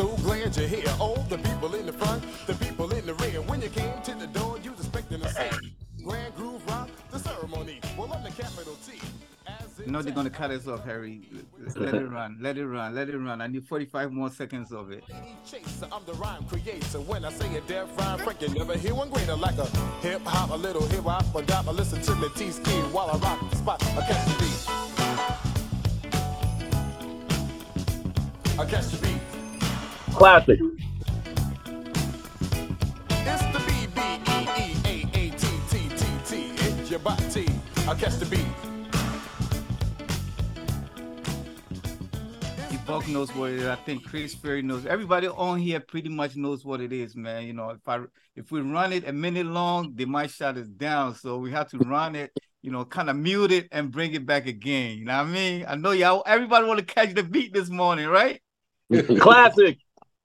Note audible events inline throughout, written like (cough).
So glad you're here. All the people in the front, the people in the rear. When you came to the door, you was expecting to see grand groove rock the ceremony. Well, I'm the capital T. As You know they're gonna cut us off, Harry. (laughs) Let it run, let it run, let it run. I need 45 more seconds of it. Chaser, I'm the rhyme creator. When I say a deaf rhyme, Frank, you never hear one greater like a hip hop, a little hip hop, a dop. I listen to me T ski while I rock the spot. I catch the beat. I catch the beat. Classic. It's the B B E E A A T T T T. It's your body. I catch the beat. If Buck knows what it is, I think Chris Fury knows. Everybody on here pretty much knows what it is, man. You know, if I if we run it a minute long, they might shut us down. So we have to run it, you know, kind of mute it and bring it back again. You know what I mean? I know y'all everybody want to catch the beat this morning, right? Classic.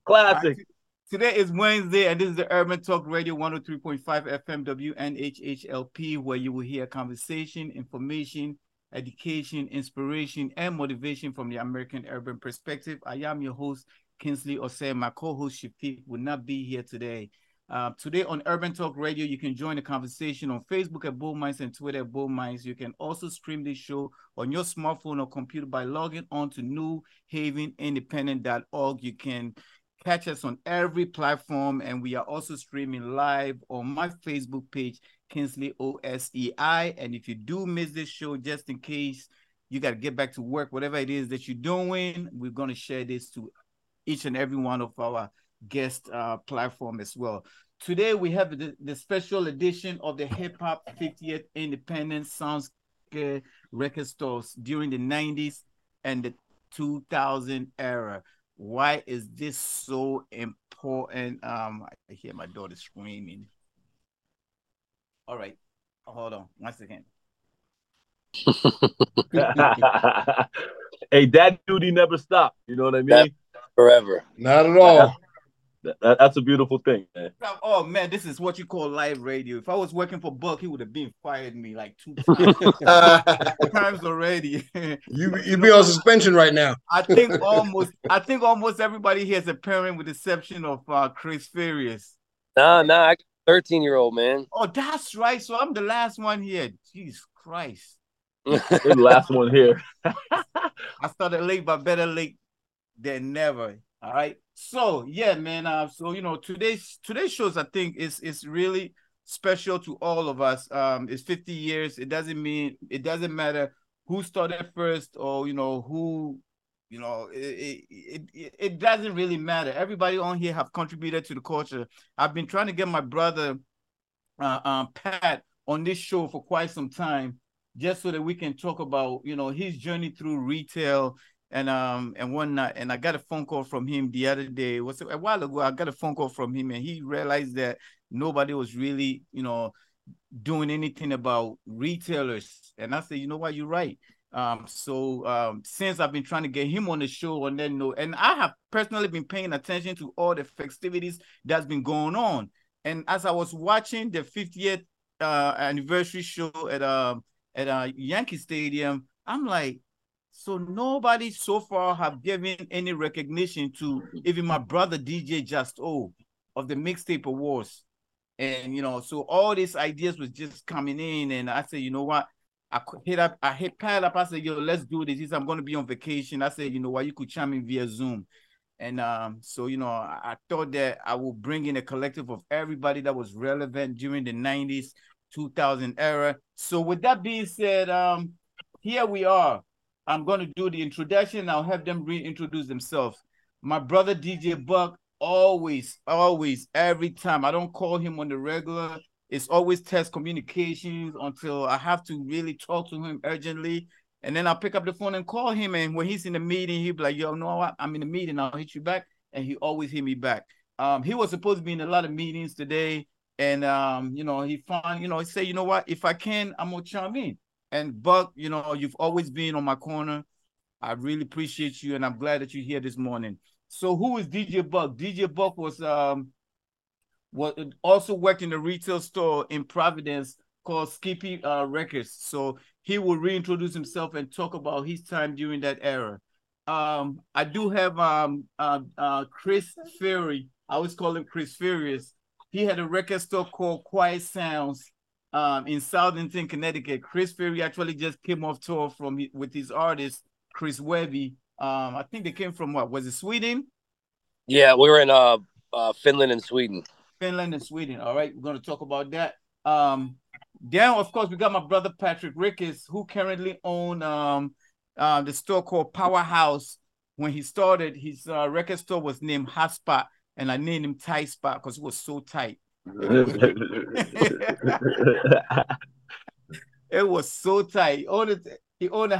Classic. Today is Wednesday, and this is the Urban Talk Radio 103.5 FM WNHHLP, where you will hear conversation, information, education, inspiration, and motivation from the American urban perspective. I am your host, Kingsley Osei. My co-host Shafiq will not be here today. Uh, today on Urban Talk Radio, you can join the conversation on Facebook at Bull Minds and Twitter at Bull Minds. You can also stream this show on your smartphone or computer by logging on to newhavenindependent.org. You can catch us on every platform, and we are also streaming live on my Facebook page, Kingsley OSEI. And if you do miss this show, just in case you got to get back to work, whatever it is that you're doing, we're going to share this to each and every one of our guest uh, platform as well. Today we have the, the special edition of the Hip Hop 50th Independent Sounds record stores during the 90s and the 2000 era. Why is this so important? Um, I hear my daughter screaming. All right, hold on one second. (laughs) hey, that duty never stopped. You know what I mean? That- Forever. Not at all. That- that- that's a beautiful thing, man. Oh man, this is what you call live radio. If I was working for Buck, he would have been fired me like two (laughs) times, (laughs) times already. (laughs) you you be on suspension right now. I think almost I think almost everybody here is a parent with the exception of uh, Chris Farias. Nah, nah, I got a 13 year old, man. Oh, that's right. So I'm the last one here. Jesus Christ. The last one here. I started late, but better late than never. All right. So yeah, man. Uh, so you know, today's today's shows I think is is really special to all of us. Um, it's 50 years. It doesn't mean it doesn't matter who started first or you know who you know it, it it it doesn't really matter everybody on here have contributed to the culture i've been trying to get my brother uh, um pat on this show for quite some time just so that we can talk about you know his journey through retail and um and one night and i got a phone call from him the other day was a while ago i got a phone call from him and he realized that nobody was really you know doing anything about retailers. And i said you know what? You're right. Um, so um, since I've been trying to get him on the show on that note, and I have personally been paying attention to all the festivities that's been going on. And as I was watching the 50th uh, anniversary show at um at uh, Yankee Stadium, I'm like, so nobody so far have given any recognition to even my brother DJ Just O of the Mixtape Awards. And you know, so all these ideas was just coming in, and I said, you know what? I hit up, I hit Pat up. I said, "Yo, let's do this." He said, "I'm going to be on vacation." I said, "You know what? You could chime in via Zoom." And um, so you know, I, I thought that I will bring in a collective of everybody that was relevant during the '90s, 2000 era. So with that being said, um, here we are. I'm going to do the introduction. I'll have them reintroduce themselves. My brother DJ Buck, always, always, every time. I don't call him on the regular it's always test communications until I have to really talk to him urgently. And then I'll pick up the phone and call him. And when he's in the meeting, he'll be like, yo, no, what? I'm in the meeting. I'll hit you back. And he always hit me back. Um, he was supposed to be in a lot of meetings today. And um, you know, he found, you know, he said, you know what, if I can, I'm gonna chime in. And Buck, you know, you've always been on my corner. I really appreciate you, and I'm glad that you're here this morning. So who is DJ Buck? DJ Buck was um was also worked in a retail store in Providence called Skippy uh, Records. So he will reintroduce himself and talk about his time during that era. Um, I do have um uh, uh Chris Fury. I always call him Chris Furious. He had a record store called Quiet Sounds um in Southington, Connecticut. Chris Fury actually just came off tour from with his artist Chris Webby. Um, I think they came from what was it Sweden? Yeah, we were in uh, uh Finland and Sweden. Finland and Sweden. All right, we're going to talk about that. Um, then of course we got my brother Patrick Ricketts, who currently own um uh, the store called Powerhouse. When he started, his uh, record store was named Hotspot, and I named him Tight Spot because it was so tight. It was so tight. He owned, it, he owned a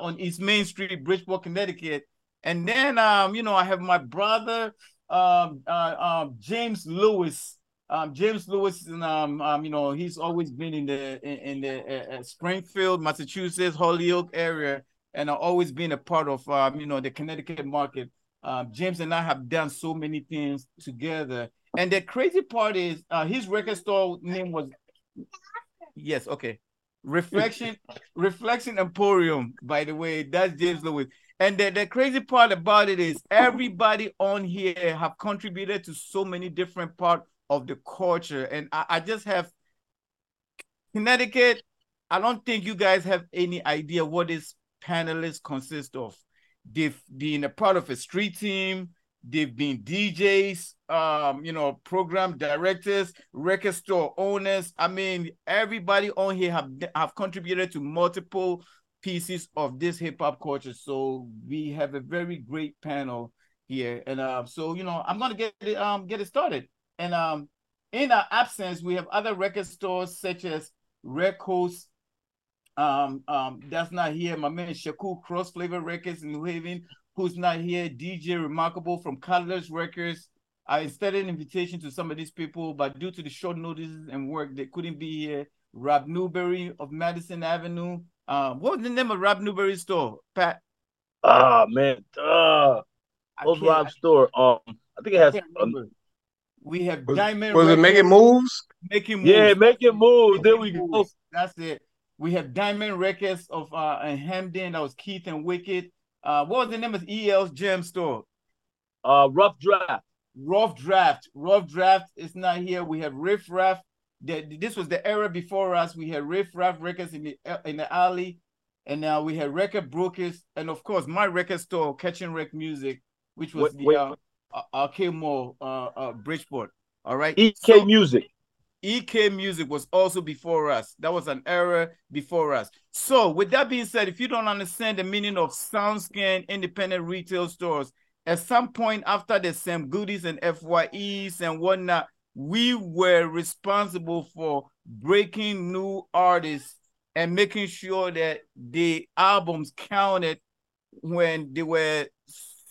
on East Main Street, Bridgeport, Connecticut. And then, um, you know, I have my brother, um, uh, um, James Lewis. Um, James Lewis, and um, um, you know, he's always been in the in, in the uh, Springfield, Massachusetts, Holyoke area, and I've always been a part of, um, you know, the Connecticut market. Um, James and I have done so many things together. And the crazy part is, uh, his record store name was, yes, okay, Reflection, (laughs) Reflection Emporium. By the way, that's James Lewis. And the, the crazy part about it is everybody on here have contributed to so many different parts of the culture. And I, I just have Connecticut. I don't think you guys have any idea what this panelists consist of. They've been a part of a street team. They've been DJs, um, you know, program directors, record store owners. I mean, everybody on here have have contributed to multiple pieces of this hip hop culture. So we have a very great panel here, and uh, so you know, I'm gonna get it um get it started. And um, in our absence, we have other record stores such as Records, um, um, that's not here. My man Shakur Cross Flavor Records in New Haven, who's not here. DJ Remarkable from Cutlass Records. I extended an invitation to some of these people, but due to the short notices and work, they couldn't be here. Rob Newberry of Madison Avenue. Um, what was the name of Rob Newberry's store, Pat? Ah man, uh, what's Rob's store? Um, I think it has. Um, we have was, Diamond. Was Records, it making moves? Making moves. Yeah, making moves. There we go. That's it. We have Diamond Records of uh Hamden. That was Keith and Wicked. Uh, what was the name of EL's gem store? Uh, Rough Draft. Rough Draft. Rough Draft is not here. We have Riff Raff. The, this was the era before us. We had Riff Raff Records in the in the alley, and now we had Record Brokers, and of course my record store, Catching Wreck Music, which was wait, the wait. Uh, Arcade Mall, uh, uh, Bridgeport. All right. EK so, Music. EK Music was also before us. That was an era before us. So, with that being said, if you don't understand the meaning of SoundScan independent retail stores, at some point after the Sam Goodies and FYEs and whatnot, we were responsible for breaking new artists and making sure that the albums counted when they were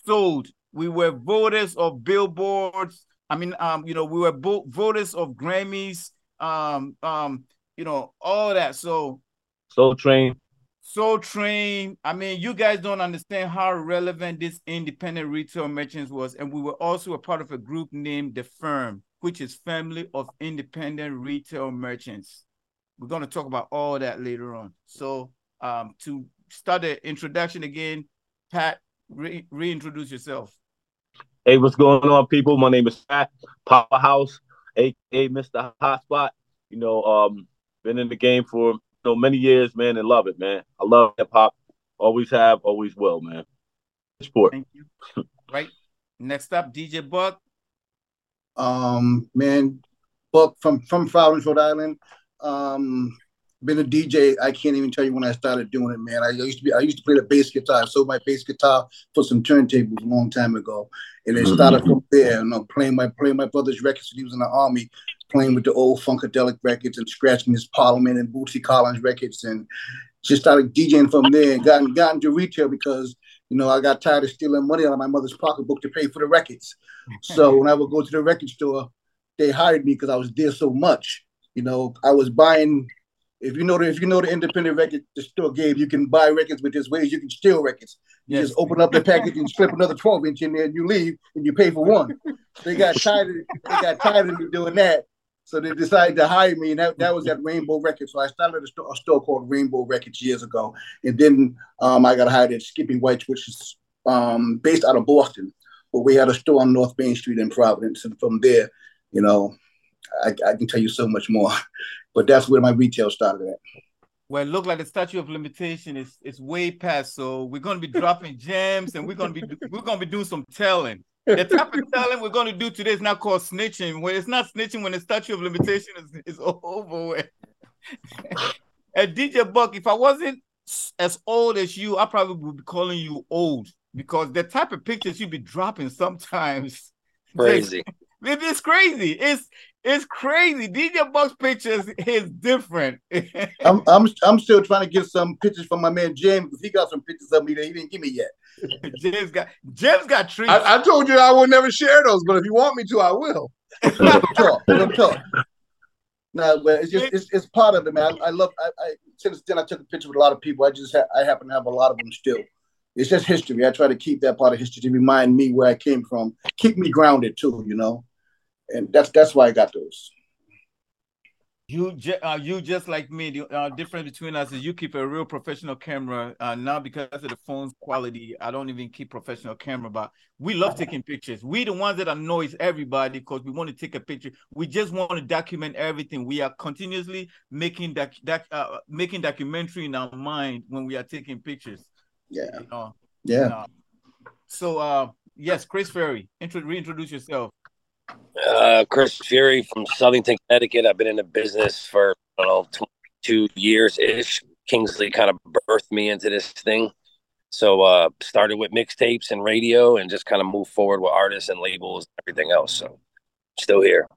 sold. We were voters of billboards I mean, um, you know, we were both voters of Grammys, um, um, you know, all that. So, Soul Train. Soul Train. I mean, you guys don't understand how relevant this independent retail merchants was, and we were also a part of a group named the Firm, which is Family of Independent Retail Merchants. We're going to talk about all that later on. So, um, to start the introduction again, Pat, re- reintroduce yourself. Hey, what's going on, people? My name is Pat Powerhouse, aka Mr. Hotspot. You know, um, been in the game for you know many years, man, and love it, man. I love hip hop. Always have, always will, man. Sport. Thank you. (laughs) right. Next up, DJ Buck. Um, man, Buck from from Providence, Rhode Island. Um, been a DJ. I can't even tell you when I started doing it, man. I used to be I used to play the bass guitar. I sold my bass guitar for some turntables a long time ago, and it mm-hmm. started from there. You know, playing my playing my brother's records. He was in the army, playing with the old funkadelic records and scratching his Parliament and Bootsy Collins records, and just started DJing from there. And got got into retail because you know I got tired of stealing money out of my mother's pocketbook to pay for the records. So (laughs) when I would go to the record store, they hired me because I was there so much. You know, I was buying if you know the if you know the independent record the store game, you can buy records, but there's ways you can steal records. You yes. just open up the package and slip another 12 inch in there and you leave and you pay for one. they got (laughs) tired of they got tired of me doing that. So they decided to hire me, and that, that was at Rainbow Records. So I started a store, a store called Rainbow Records years ago, and then um, I got hired at Skippy White's, which is um, based out of Boston. But we had a store on North Main Street in Providence, and from there, you know, I, I can tell you so much more. (laughs) But that's where my retail started at. Well, it looked like the statute of limitation is is way past. So we're gonna be dropping gems, and we're gonna be we're gonna be doing some telling. The type of telling we're gonna do today is not called snitching. When it's not snitching, when the statute of limitation is, is (laughs) over with. (laughs) and DJ Buck, if I wasn't as old as you, I probably would be calling you old because the type of pictures you be dropping sometimes. Crazy. It is crazy. It's it's crazy. DJ Buck's pictures is different. (laughs) I'm I'm I'm still trying to get some pictures from my man James because he got some pictures of me that he didn't give me yet. James got James got treats. I, I told you I would never share those, but if you want me to, I will. We'll talk. We'll talk. No, but it's just it's, it's part of it, man. I, I love. I, I since then I took a picture with a lot of people. I just ha- I happen to have a lot of them still. It's just history. I try to keep that part of history to remind me where I came from, keep me grounded too. You know, and that's that's why I got those. You, ju- uh, you just like me. The uh, difference between us is you keep a real professional camera. Uh, now because of the phone's quality, I don't even keep professional camera. But we love taking pictures. We the ones that annoys everybody because we want to take a picture. We just want to document everything. We are continuously making that that uh, making documentary in our mind when we are taking pictures. Yeah, You know? yeah. Uh, so uh, yes, Chris Fury, intro- reintroduce yourself. Uh, Chris Fury from Southington, Connecticut. I've been in the business for I don't know 22 years ish. Kingsley kind of birthed me into this thing. So uh started with mixtapes and radio and just kind of moved forward with artists and labels and everything else. So still here.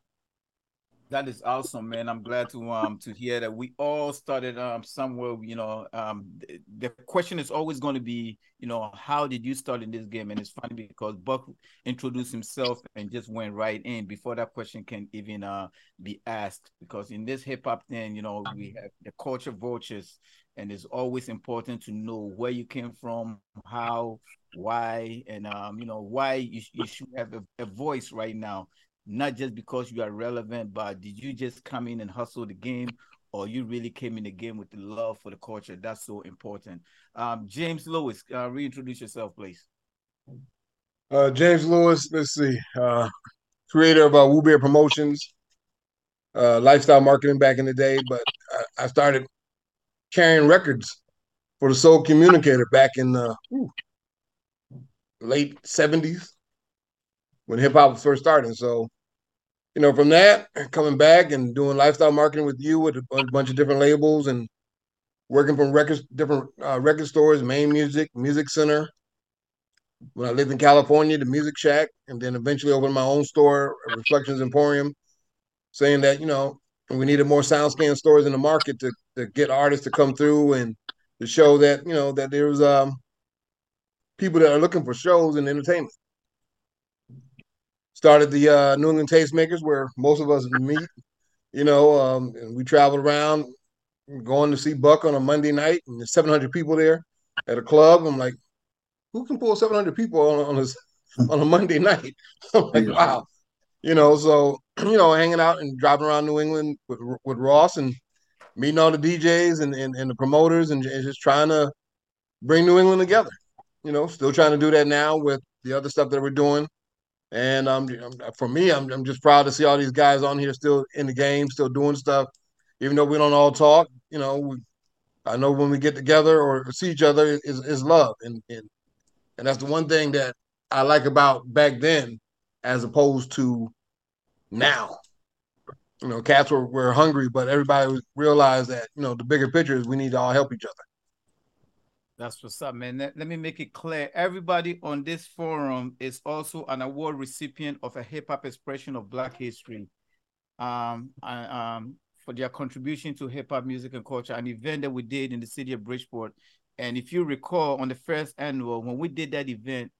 That is awesome, man. I'm glad to um to hear that we all started um somewhere. You know, um the, the question is always going to be, you know, how did you start in this game? And it's funny because Buck introduced himself and just went right in before that question can even uh be asked. Because in this hip hop thing, you know, we have the culture vultures, and it's always important to know where you came from, how, why, and um you know why you, you should have a, a voice right now not just because you are relevant, but did you just come in and hustle the game, or you really came in the game with the love for the culture? That's so important. Um, James Lewis, uh, reintroduce yourself, please. Uh, James Lewis, let's see, uh, creator of uh, Woo Bear Promotions, uh, lifestyle marketing back in the day, but I, I started carrying records for the Soul Communicator back in the late 70s when hip hop was first starting. So, you know, from that, coming back and doing lifestyle marketing with you with a bunch of different labels and working from records, different uh, record stores, Main Music, Music Center. When I lived in California, the Music Shack, and then eventually opened my own store, Reflections Emporium, saying that you know we needed more SoundScan stores in the market to to get artists to come through and to show that you know that there's um people that are looking for shows and entertainment started the uh, New England Tastemakers, where most of us meet. You know, um, and we traveled around, going to see Buck on a Monday night, and there's 700 people there at a club. I'm like, who can pull 700 people on on, this, on a Monday night? (laughs) I'm like, wow. You know, so (clears throat) you know, hanging out and driving around New England with with Ross and meeting all the DJs and and, and the promoters and, and just trying to bring New England together. You know, still trying to do that now with the other stuff that we're doing. And um, for me, I'm, I'm just proud to see all these guys on here still in the game, still doing stuff, even though we don't all talk. You know, we, I know when we get together or see each other is, is love, and, and and that's the one thing that I like about back then, as opposed to now. You know, cats were, were hungry, but everybody realized that you know the bigger picture is we need to all help each other. That's what's up, man. Let, me make it clear. Everybody on this forum is also an award recipient of a hip hop expression of Black history. Um, um, for their contribution to hip hop music and culture, an event that we did in the city of Bridgeport. And if you recall, on the first annual, when we did that event,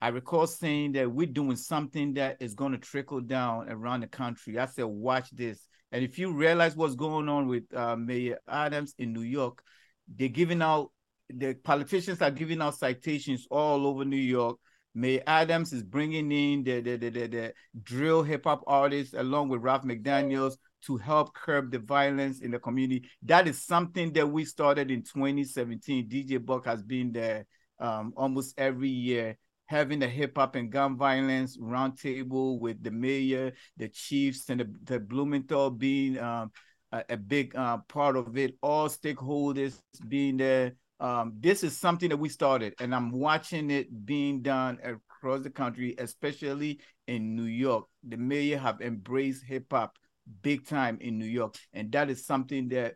I recall saying that we're doing something that is going to trickle down around the country. I said, watch this. And if you realize what's going on with uh, Mayor Adams in New York, they're giving out the politicians are giving out citations all over New York May Adams is bringing in the the, the, the, the drill hip hop artists along with Ralph McDaniels to help curb the violence in the community. That is something that we started in 2017. DJ Buck has been there um, almost every year, having the hip hop and gun violence roundtable with the mayor, the chiefs, and the, the Blumenthal being um, a, a, big uh, part of it. All stakeholders being there. Um, this is something that we started, and I'm watching it being done across the country, especially in New York. The mayor have embraced hip hop big time in New York, and that is something that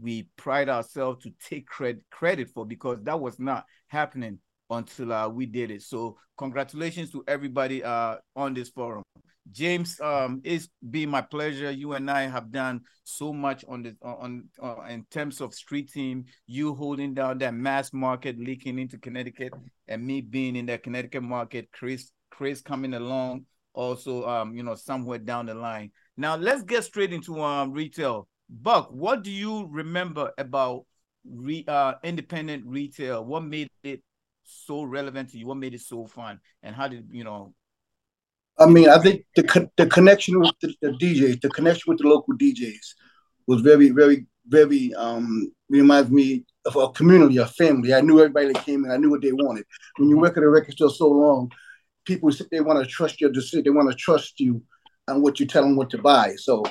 we pride ourselves to take credit credit for because that was not happening until uh, we did it. So congratulations to everybody uh, on this forum. James, um, it's been my pleasure. You and I have done so much on the on, on uh, in terms of street team. You holding down that mass market, leaking into Connecticut, and me being in that Connecticut market. Chris, Chris coming along, also, um, you know, somewhere down the line. Now let's get straight into um retail. Buck, what do you remember about re uh independent retail? What made it so relevant to you? What made it so fun? And how did you know? I mean, I think the the connection with the, the DJs, the connection with the local DJs, was very, very, very um reminds me of a community, a family. I knew everybody that came in. I knew what they wanted. When you work at a record store so long, people they want to trust your decision. They want to trust you on what you tell them what to buy. So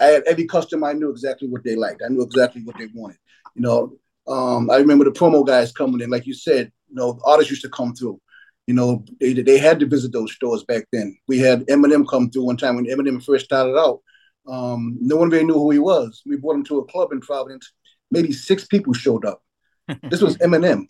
I had every customer I knew exactly what they liked. I knew exactly what they wanted. You know, um, I remember the promo guys coming in, like you said. You know, artists used to come through. You know, they they had to visit those stores back then. We had Eminem come through one time when Eminem first started out. Um, no one really knew who he was. We brought him to a club in Providence. Maybe six people showed up. (laughs) this was Eminem,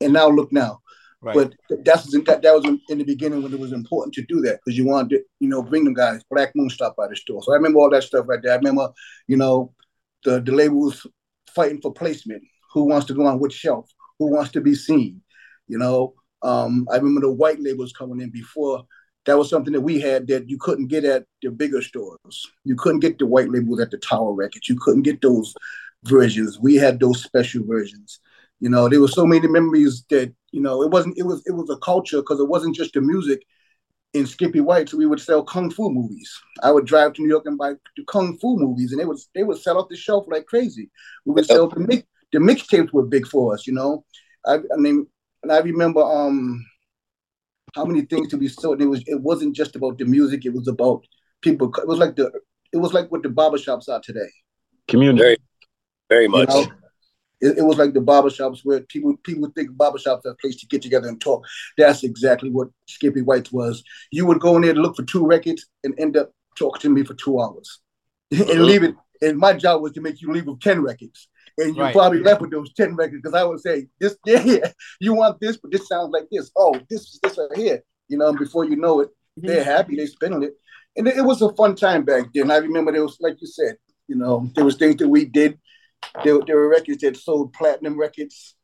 and now look now. Right. But that's that, that was in, the beginning when it was important to do that because you wanted to, you know, bring them guys. Black Moon stopped by the store, so I remember all that stuff right there. I remember, you know, the the labels fighting for placement. Who wants to go on which shelf? Who wants to be seen? You know, um, I remember the white labels coming in before. That was something that we had that you couldn't get at the bigger stores. You couldn't get the white labels at the Tower Records. You couldn't get those versions. We had those special versions. You know, there were so many memories that you know, it wasn't. It was. It was a culture because it wasn't just the music. In Skippy White's, we would sell kung fu movies. I would drive to New York and buy the kung fu movies, and they would they would sell off the shelf like crazy. We would sell the mix. The mixtapes were big for us, you know. I, I mean, and I remember um how many things to be sold. It was it wasn't just about the music. It was about people. It was like the it was like what the barbershops are today. Community, very, very much. You know? It, it was like the barbershops where people people think barbershops are a place to get together and talk. That's exactly what Skippy White's was. You would go in there to look for two records and end up talking to me for two hours (laughs) and uh-huh. leave it. And my job was to make you leave with 10 records. And you right. probably left with those 10 records because I would say, this, (laughs) yeah, you want this, but this sounds like this. Oh, this is this right here. You know, before you know it, mm-hmm. they're happy, they're spending it. And it, it was a fun time back then. I remember there was, like you said, you know, there was things that we did there, there were records that sold platinum records,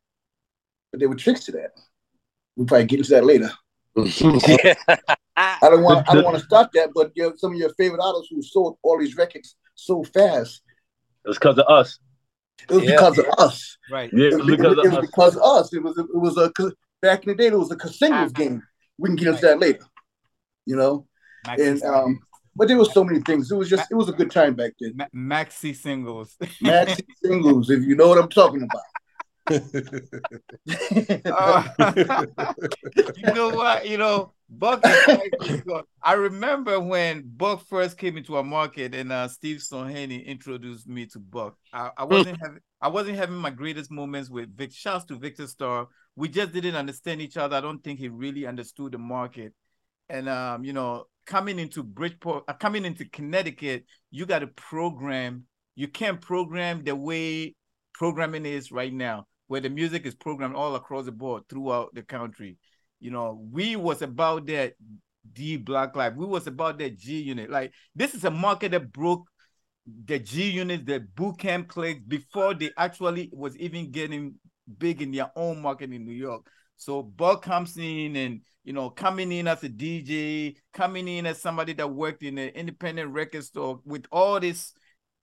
but there were tricks to that. We'll probably get into that later. (laughs) I don't want I don't want to stop that, but you know, some of your favorite artists who sold all these records so fast. It was because of us. It was yeah. because of us. Right. Yeah, it was, because, it, it, it was because of us. It was it was a back in the day. It was a singles game. We can get into that later. You know, and um, but there was so many things. It was just it was a good time back then. maxi singles. maxi (laughs) singles, if you know what I'm talking about. Uh, (laughs) you know what? You know, Buck. I remember when Buck first came into our market, and uh, Steve Sonhaney introduced me to Buck. I, I wasn't having I wasn't having my greatest moments with Vic. Shouts to Victor Star. We just didn't understand each other. I don't think he really understood the market, and um, you know, coming into Bridgeport, uh, coming into Connecticut, you got to program. You can't program the way programming is right now, where the music is programmed all across the board throughout the country. You know, we was about that D Black Life. We was about that G unit. Like this is a market that broke the G unit, the boot camp clicks before they actually was even getting big in their own market in New York. So Buck comes in and you know, coming in as a DJ, coming in as somebody that worked in an independent record store with all this,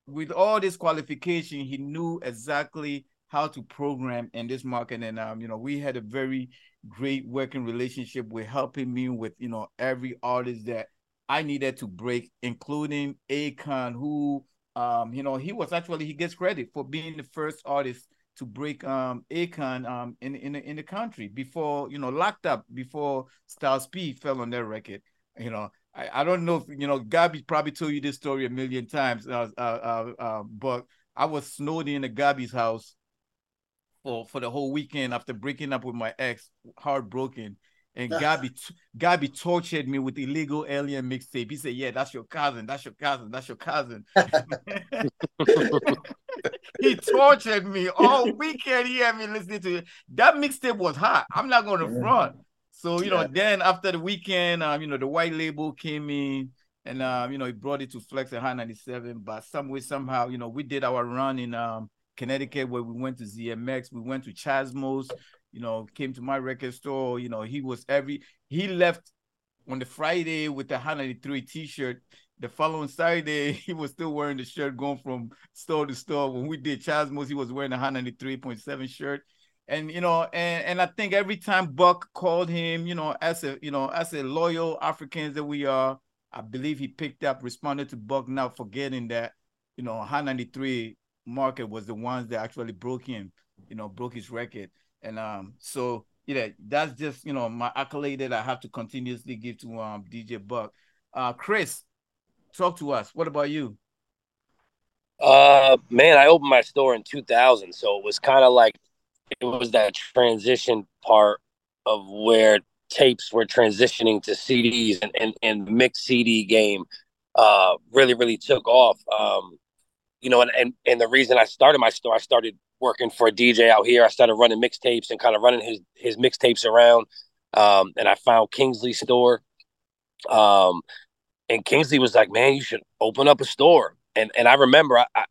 with all this qualification, he knew exactly how to program in this market. And um, you know, we had a very great working relationship with helping me with you know every artist that I needed to break, including Akon, who um, you know, he was actually he gets credit for being the first artist to break um Akon um in in the, in the country before you know locked up before Styles P fell on their record. You know, I, I don't know if you know Gabby probably told you this story a million times, uh, uh, uh, uh but I was snowed in at Gabby's house for for the whole weekend after breaking up with my ex, heartbroken. And Gabby, Gabby tortured me with illegal alien mixtape. He said, "Yeah, that's your cousin. That's your cousin. That's your cousin." (laughs) he tortured me all weekend. He had me listening to it. That mixtape was hot. I'm not going to front. So you know, yeah. then after the weekend, um, you know, the white label came in, and um, you know, he brought it to Flex and Hot 97. But some way, somehow, you know, we did our run in um Connecticut where we went to ZMX, we went to Chasmos, you know, came to my record store. You know, he was every he left on the Friday with the 103 t-shirt. The following Saturday, (laughs) he was still wearing the shirt going from store to store. When we did Chasmos, he was wearing a 103.7 shirt. And you know, and, and I think every time Buck called him, you know, as a you know, as a loyal Africans that we are, I believe he picked up, responded to Buck, now forgetting that, you know, 193 market was the ones that actually broke him, you know, broke his record. And um, so yeah, that's just you know my accolade that I have to continuously give to um DJ Buck. Uh, Chris, talk to us. What about you? Uh, man, I opened my store in 2000, so it was kind of like it was that transition part of where tapes were transitioning to CDs and and, and mixed CD game uh really really took off. Um, you know, and, and and the reason I started my store, I started working for a DJ out here. I started running mixtapes and kind of running his his mixtapes around. Um, and I found Kingsley store. Um, and Kingsley was like, "Man, you should open up a store." And and I remember I, I,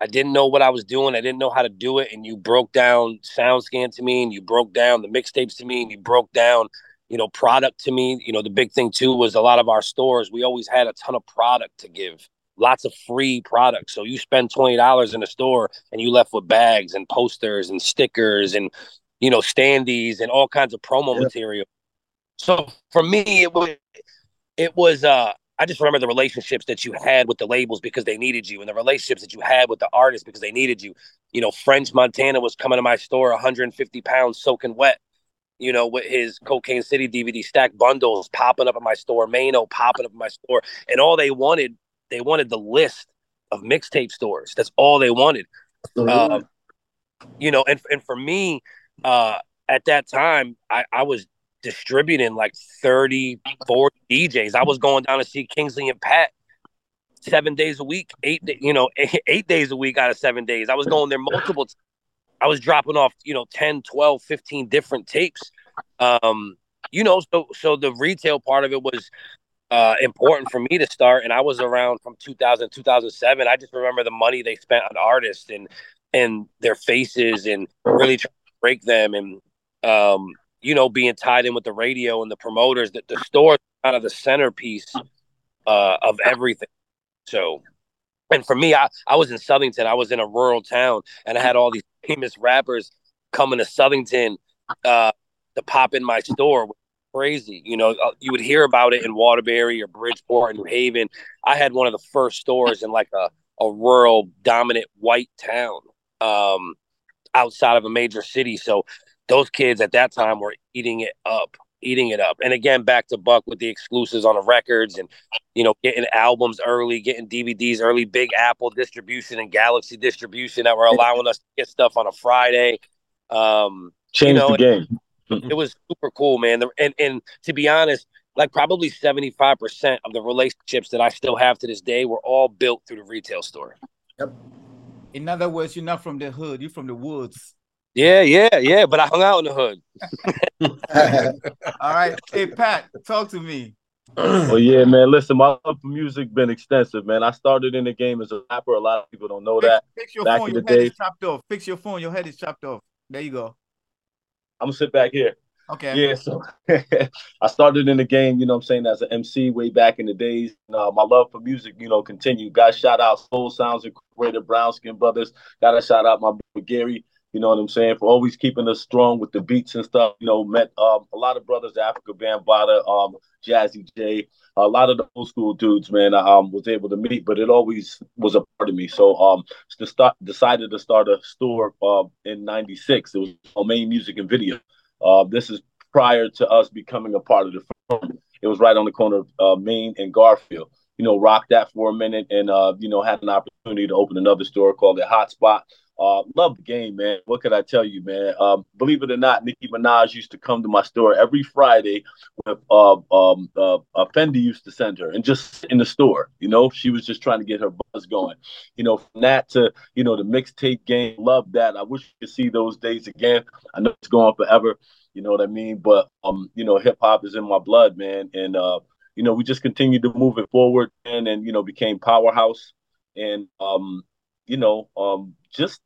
I didn't know what I was doing. I didn't know how to do it. And you broke down SoundScan to me, and you broke down the mixtapes to me, and you broke down, you know, product to me. You know, the big thing too was a lot of our stores. We always had a ton of product to give lots of free products. So you spend twenty dollars in a store and you left with bags and posters and stickers and you know standees and all kinds of promo yeah. material. So for me, it was it was uh I just remember the relationships that you had with the labels because they needed you, and the relationships that you had with the artists because they needed you. You know, French Montana was coming to my store 150 pounds soaking wet, you know, with his Cocaine City DVD stack bundles popping up in my store, Mano popping up in my store, and all they wanted they wanted the list of mixtape stores. That's all they wanted. Uh, you know, and and for me, uh, at that time, I, I was distributing like 30, 40 DJs. I was going down to see Kingsley and Pat seven days a week, eight, you know, eight, (laughs) eight days a week out of seven days. I was going there multiple times. I was dropping off, you know, 10, 12, 15 different tapes. Um, you know, so so the retail part of it was uh, important for me to start. And I was around from 2000 2007. I just remember the money they spent on artists and and their faces and really trying to break them and um, you know being tied in with the radio and the promoters. That the store kind of the centerpiece uh, of everything. So. And for me, I, I was in Southington. I was in a rural town, and I had all these famous rappers coming to Southington uh, to pop in my store crazy. You know, uh, you would hear about it in Waterbury or Bridgeport and New Haven. I had one of the first stores in like a, a rural, dominant white town um, outside of a major city. So those kids at that time were eating it up, eating it up. And again, back to Buck with the exclusives on the records and, you know, getting albums early, getting DVDs early, Big Apple distribution and Galaxy distribution that were allowing us to get stuff on a Friday. Um, Changed you know, the game Mm-hmm. it was super cool, man. And and to be honest, like probably 75% of the relationships that I still have to this day were all built through the retail store. Yep. In other words, you're not from the hood, you're from the woods. Yeah, yeah, yeah. But I hung out in the hood. (laughs) all right. Hey Pat, talk to me. well, yeah, man. Listen, my love for music been extensive, man. I started in the game as a rapper. A lot of people don't know that. Fix your Back phone. Your head is chopped off. Fix your phone. Your head is chopped off. There you go. I'm gonna sit back here. Okay. Yeah, so (laughs) I started in the game, you know I'm saying, as an MC way back in the days. Uh, my love for music, you know, continued. Got shout out Soul Sounds Incorporated, Brown Skin Brothers. Got to shout out my boy Gary. You know what I'm saying? For always keeping us strong with the beats and stuff. You know, met um, a lot of brothers, Afrika Bambaataa, um, Jazzy Jay, a lot of the old school dudes, man. I um, was able to meet, but it always was a part of me. So um, to start, decided to start a store uh, in '96. It was Main Music and Video. Uh, this is prior to us becoming a part of the firm. It was right on the corner of uh, Main and Garfield. You know, rocked that for a minute, and uh, you know, had an opportunity to open another store called the Hotspot. Uh, love the game, man. What could I tell you, man? Um, believe it or not, Nicki Minaj used to come to my store every Friday with uh, um, uh, uh, Fendi used to send her and just in the store. You know, she was just trying to get her buzz going. You know, from that to you know the mixtape game, love that. I wish you could see those days again. I know it's going forever. You know what I mean? But um, you know, hip hop is in my blood, man, and uh, you know, we just continued to move it forward, and and you know, became powerhouse, and um, you know, um, just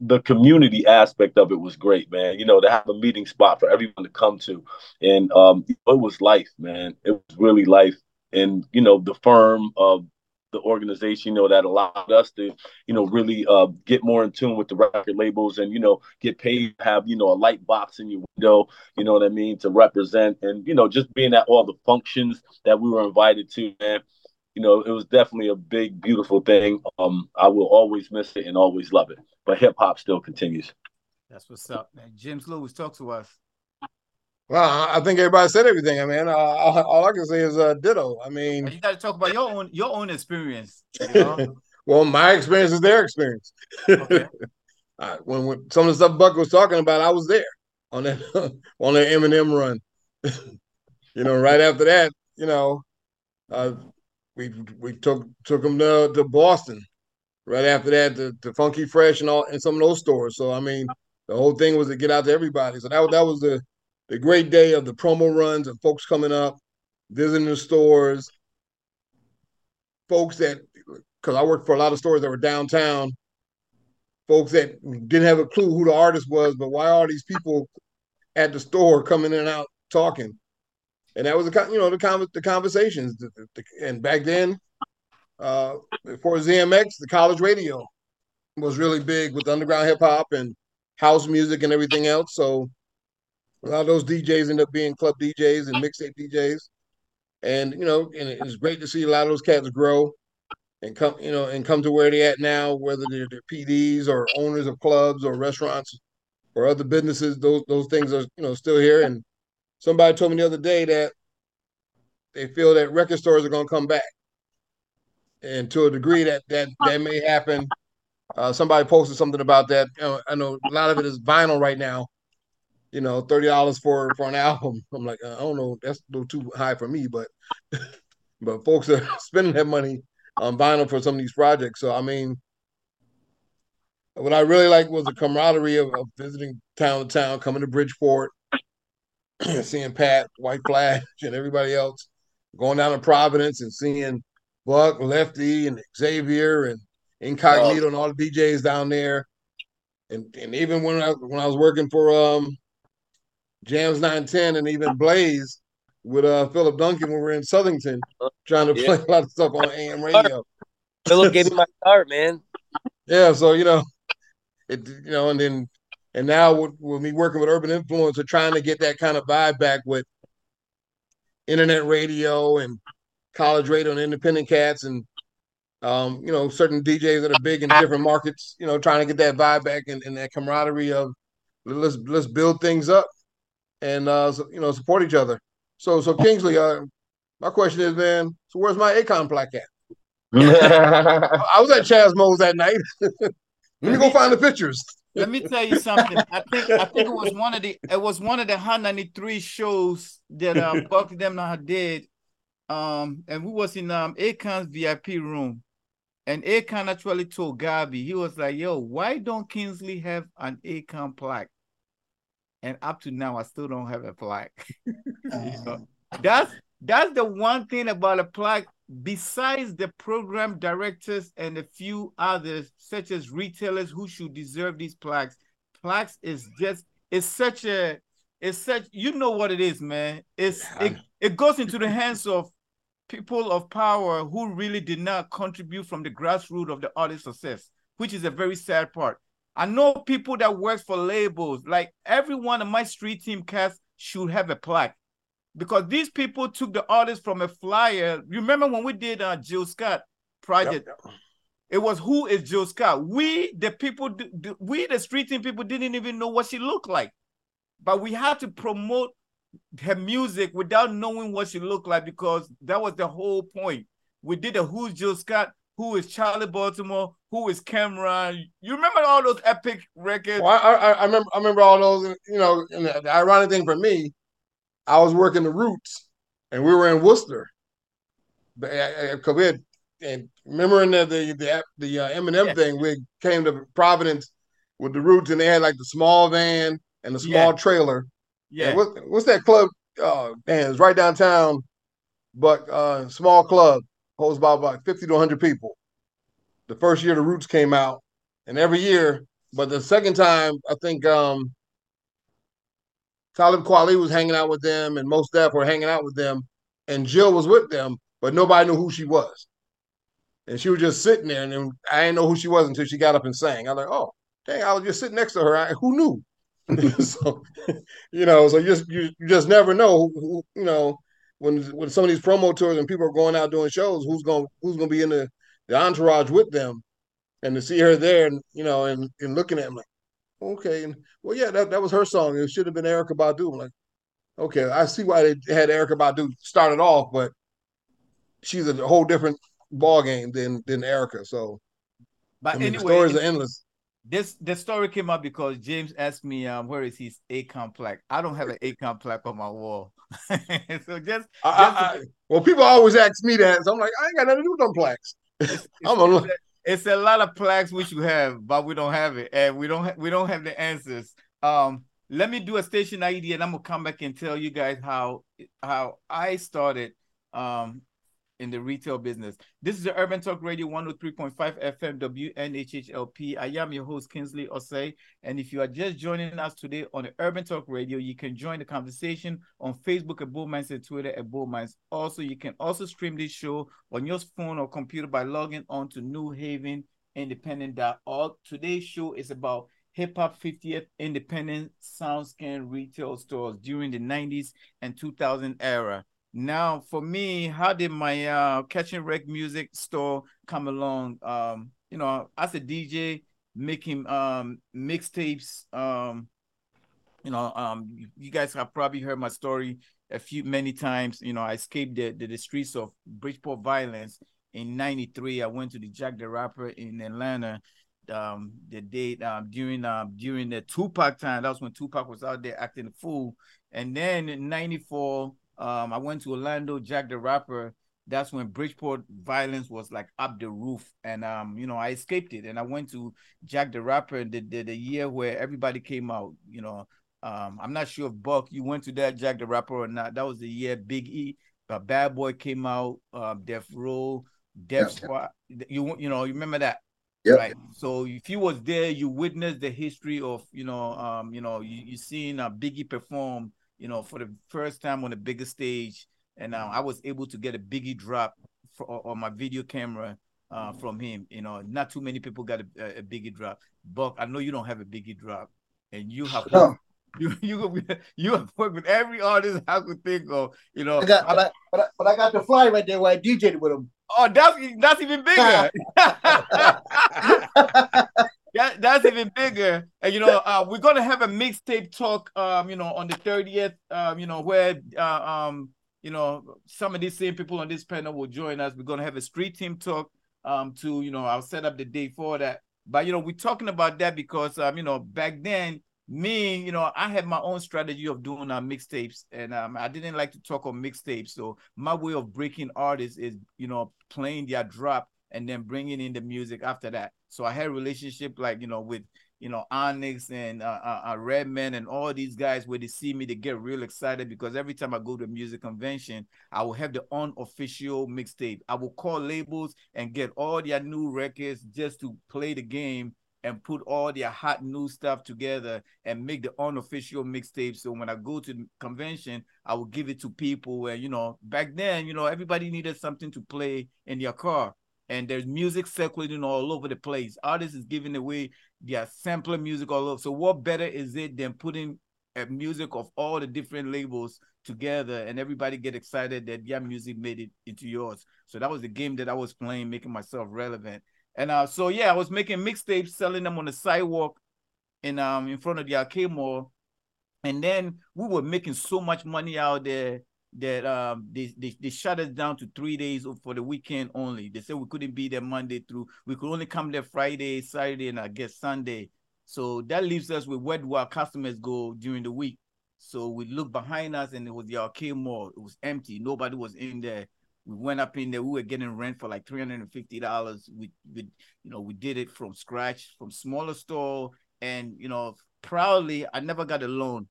the community aspect of it was great, man. You know, to have a meeting spot for everyone to come to, and um, it was life, man. It was really life, and you know, the firm of the organization, you know, that allowed us to, you know, really uh, get more in tune with the record labels and, you know, get paid, have, you know, a light box in your window, you know what I mean, to represent and, you know, just being at all the functions that we were invited to, man. You know, it was definitely a big, beautiful thing. Um, I will always miss it and always love it but hip hop still continues. That's what's up, man. James Lewis, talk to us. Well, I think everybody said everything. I mean, uh, all I can say is uh, ditto. I mean, you got to talk about your own your own experience. You (laughs) know? well, my experience is their experience. Okay. (laughs) uh, when, when some of the stuff Buck was talking about, I was there on that (laughs) on that Eminem run. you know, right after that, you know, uh, we we took took him to, to Boston right after that, the, the Funky Fresh and all, and some of those stores. So I mean, the whole thing was to get out to everybody. So that that was the the great day of the promo runs and folks coming up, visiting the stores. Folks that, because I worked for a lot of stores that were downtown. Folks that didn't have a clue who the artist was, but why are these people at the store coming in and out talking? And that was the you know the con- the conversations. The, the, and back then, uh, for ZMX, the college radio was really big with underground hip hop and house music and everything else. So a lot of those DJs end up being club DJs and mixtape DJs. And you know, and it's great to see a lot of those cats grow and come, you know, and come to where they're at now, whether they're, they're PDs or owners of clubs or restaurants or other businesses. Those those things are you know still here. And somebody told me the other day that they feel that record stores are going to come back and to a degree that that that may happen. Uh, somebody posted something about that. I know a lot of it is vinyl right now. You know, thirty dollars for for an (laughs) album. I'm like, uh, I don't know, that's a little too high for me, but (laughs) but folks are (laughs) spending that money on vinyl for some of these projects. So I mean, what I really like was the camaraderie of, of visiting town to town, coming to Bridgeport, (clears throat) seeing Pat, White Flash, (laughs) and everybody else, going down to Providence and seeing Buck, Lefty, and Xavier, and Incognito, oh. and all the DJs down there. And and even when I when I was working for um Jams 910 and even Blaze with uh Philip Duncan when we were in Southington trying to yeah. play a lot of stuff on AM radio. Philip gave me (laughs) my start, man. Yeah, so you know, it you know, and then and now with, with me working with Urban Influencer, trying to get that kind of vibe back with internet radio and college radio and independent cats and um, you know, certain DJs that are big in different markets, you know, trying to get that vibe back and, and that camaraderie of let's let's build things up and uh you know support each other. So so Kingsley, uh my question is, man, so where's my Akon plaque at? (laughs) I was at Chasmo's that night. (laughs) Let me go find the pictures. Let me tell you something. I think I think it was one of the it was one of the 193 shows that uh (laughs) Buck them did um, and we was in um Akon's VIP room, and Akon actually told Gabi, he was like, "Yo, why don't Kingsley have an Akon plaque?" And up to now, I still don't have a plaque. (laughs) you know? That's that's the one thing about a plaque. Besides the program directors and a few others, such as retailers who should deserve these plaques, plaques is just it's such a it's such you know what it is, man. It's it, it goes into the hands of people of power who really did not contribute from the grassroots of the artist success, which is a very sad part. I know people that works for labels. Like every one of my street team cast should have a plaque because these people took the artist from a flyer. You remember when we did uh Jill Scott project? Yep, yep. It was who is Jill Scott? We the people, we the street team people didn't even know what she looked like, but we had to promote her music without knowing what she looked like because that was the whole point. We did a who's Jill Scott, who is Charlie Baltimore, who is Cam'ron. You remember all those epic records? Well, I, I, I remember I remember all those. You know, and the, the ironic thing for me, I was working the Roots, and we were in Worcester. Because we had, and remembering the the the, the uh, Eminem Yeah. thing, we came to Providence with the Roots, and they had like the small van and the small Yeah. trailer. Yeah, what, what's that club? Uh, man, it's right downtown, but uh, small club holds about about fifty to one hundred people. The first year the Roots came out, and every year, but the second time, I think um, Talib Kweli was hanging out with them, and Mos Def were hanging out with them, and Jill was with them, but nobody knew who she was, and she was just sitting there, and I didn't know who she was until she got up and sang. I was like, oh, dang, I was just sitting next to her. I, who knew? (laughs) so, you know, so just you, you just never know who, who you know when when some of these promo tours and people are going out doing shows, who's going who's going to be in the, the entourage with them, and to see her there, and you know, and and looking at him like, okay, and well, yeah, that, that was her song. It should have been Erykah Badu. I'm like, okay, I see why they had Erykah Badu started off, but she's a whole different ball game than than Erykah. So but I mean, the anyway, stories are endless. this the story came up because James asked me, um, where is his Akon plaque? I don't have an Akon plaque on my wall, (laughs) so just I, I, I, well, people always ask me that, so I'm like, I ain't got nothing to do with them plaques. it's, (laughs) I'm a- it's, a, lot of plaques we should have, but we don't have it, and we don't ha- we don't have the answers. Um, let me do a station ID, and I'm gonna come back and tell you guys how how I started um in the retail business. This is the Urban Talk Radio 103.5 FM WNHHLP. I am your host Kingsley Osei, and if you are just joining us today on the Urban Talk Radio, you can join the conversation on Facebook at Bullmines and Twitter at Bullmines. Also, you can also stream this show on your phone or computer by logging on to New Haven Independent.org. Today's show is about hip hop 50th independent SoundScan retail stores during the 90s and 2000 era. Now, for me, how did my uh, catch and wreck music store come along? Um, you know, as a DJ, making um mixtapes. Um, you know, um, you, you guys have probably heard my story a few many times. You know, I escaped the the, the streets of Bridgeport violence in '93. I went to the Jack the Rapper in Atlanta. Um, the date um during um during the Tupac time. That was when Tupac was out there acting a fool. And then in '94, um, I went to Orlando, Jack the Rapper. That's when Bridgeport violence was like up the roof, and um, you know, I escaped it, and I went to Jack the Rapper, the the, the year where everybody came out. You know, um, I'm not sure if Buck you went to that Jack the Rapper or not. That was the year Big E, uh, Bad Boy came out, uh, Death Row, Death Yeah. Squad. You you know, you remember that? Yep. Right. So if you was there, you witnessed the history of, you know, um, you know, you, you seen uh, Biggie perform, you know, for the first time on the biggest stage. And uh, I was able to get a Biggie drop for, on my video camera uh, from him. You know, not too many people got a, a Biggie drop. Buck, I know you don't have a Biggie drop, and you have No. (laughs) you you you have worked with every artist I could think of. You know, I got, but I, but I, but I got the fly right there where I DJ'd with him. oh, that's that's even bigger. (laughs) (laughs) that, that's even bigger. And you know, uh, we're gonna have a mixtape talk. Um, you know, on the thirtieth. Um, you know, where uh, um, you know, some of these same people on this panel will join us. We're gonna have a street team talk. Um, to you know, I'll set up the day for that. But you know, we're talking about that because um, you know, back then, me, you know, I had my own strategy of doing uh, mixtapes, and um, I didn't like to talk on mixtapes. So my way of breaking artists is, you know, playing their drop and then bringing in the music after that. So I had a relationship like you know with you know Onyx and uh, uh, uh, Redman and all these guys where they see me, they get real excited because every time I go to a music convention, I will have the unofficial mixtape. I will call labels and get all their new records just to play the game and put all their hot new stuff together and make the unofficial mixtape. So when I go to convention, I will give it to people. And you know, back then, you know, everybody needed something to play in their car. And there's music circulating all over the place. Artists is giving away their sampling music all over. So what better is it than putting a music of all the different labels together and everybody get excited that their music made it into yours. So that was the game that I was playing, making myself relevant. And uh, so yeah, I was making mixtapes, selling them on the sidewalk in um in front of the arcade mall. And then we were making so much money out there that um they, they they shut us down to three days for the weekend only. They said we couldn't be there Monday through. We could only come there Friday, Saturday, and I guess Sunday. So that leaves us with where do our customers go during the week. So we looked behind us and it was the arcade mall. It was empty. Nobody was in there. We went up in there. We were getting rent for like three hundred and fifty dollars. We, we, you know, we did it from scratch, from smaller store, and you know, proudly, I never got a loan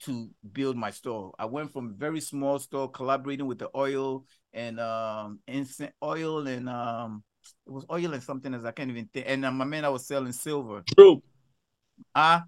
to build my store. I went from a very small store, collaborating with the oil and um, instant oil and um, it was oil and something as I can't even think. And uh, my man, I was selling silver. True. Ah, uh,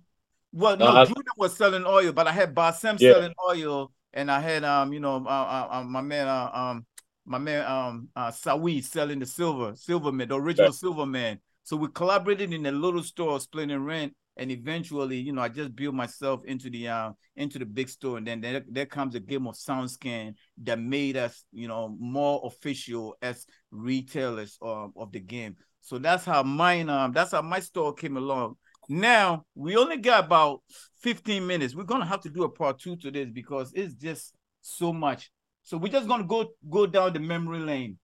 well, no, Uh, was selling oil, but I had Bassem Yeah. selling oil, and I had um, you know, uh, uh, uh, my man, uh, um, my man, um, uh, Sawi selling the silver, silver man, the original silver man. So we collaborated in a little store, splitting rent, and eventually, you know, I just built myself into the uh, into the big store, and then there, there comes a game of SoundScan that made us, you know, more official as retailers um, of the game. So that's how mine, um, that's how my store came along. Now we only got about 15 minutes. We're gonna have to do a part two to this because it's just so much. So we're just gonna go go down the memory lane.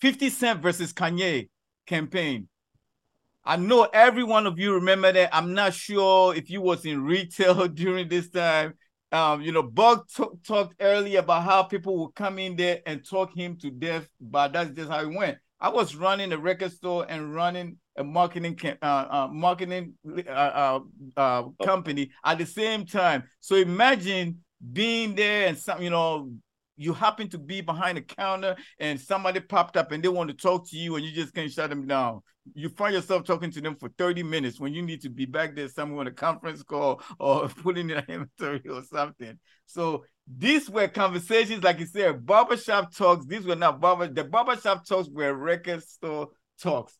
50 Cent versus Kanye campaign. I know every one of you remember that. I'm not sure if you was in retail (laughs) during this time. Um, you know, Buck talk- talked earlier about how people would come in there and talk him to death, but that's just how it went. I was running a record store and running a marketing uh, uh, marketing uh, uh, uh, company at the same time. So imagine being there and some, you know, you happen to be behind the counter and somebody popped up and they want to talk to you and you just can't shut them down. You find yourself talking to them for 30 minutes when you need to be back there somewhere on a conference call or putting in an inventory or something. So these were conversations, like you said, barbershop talks. These were not barber, the barbershop talks were record store talks.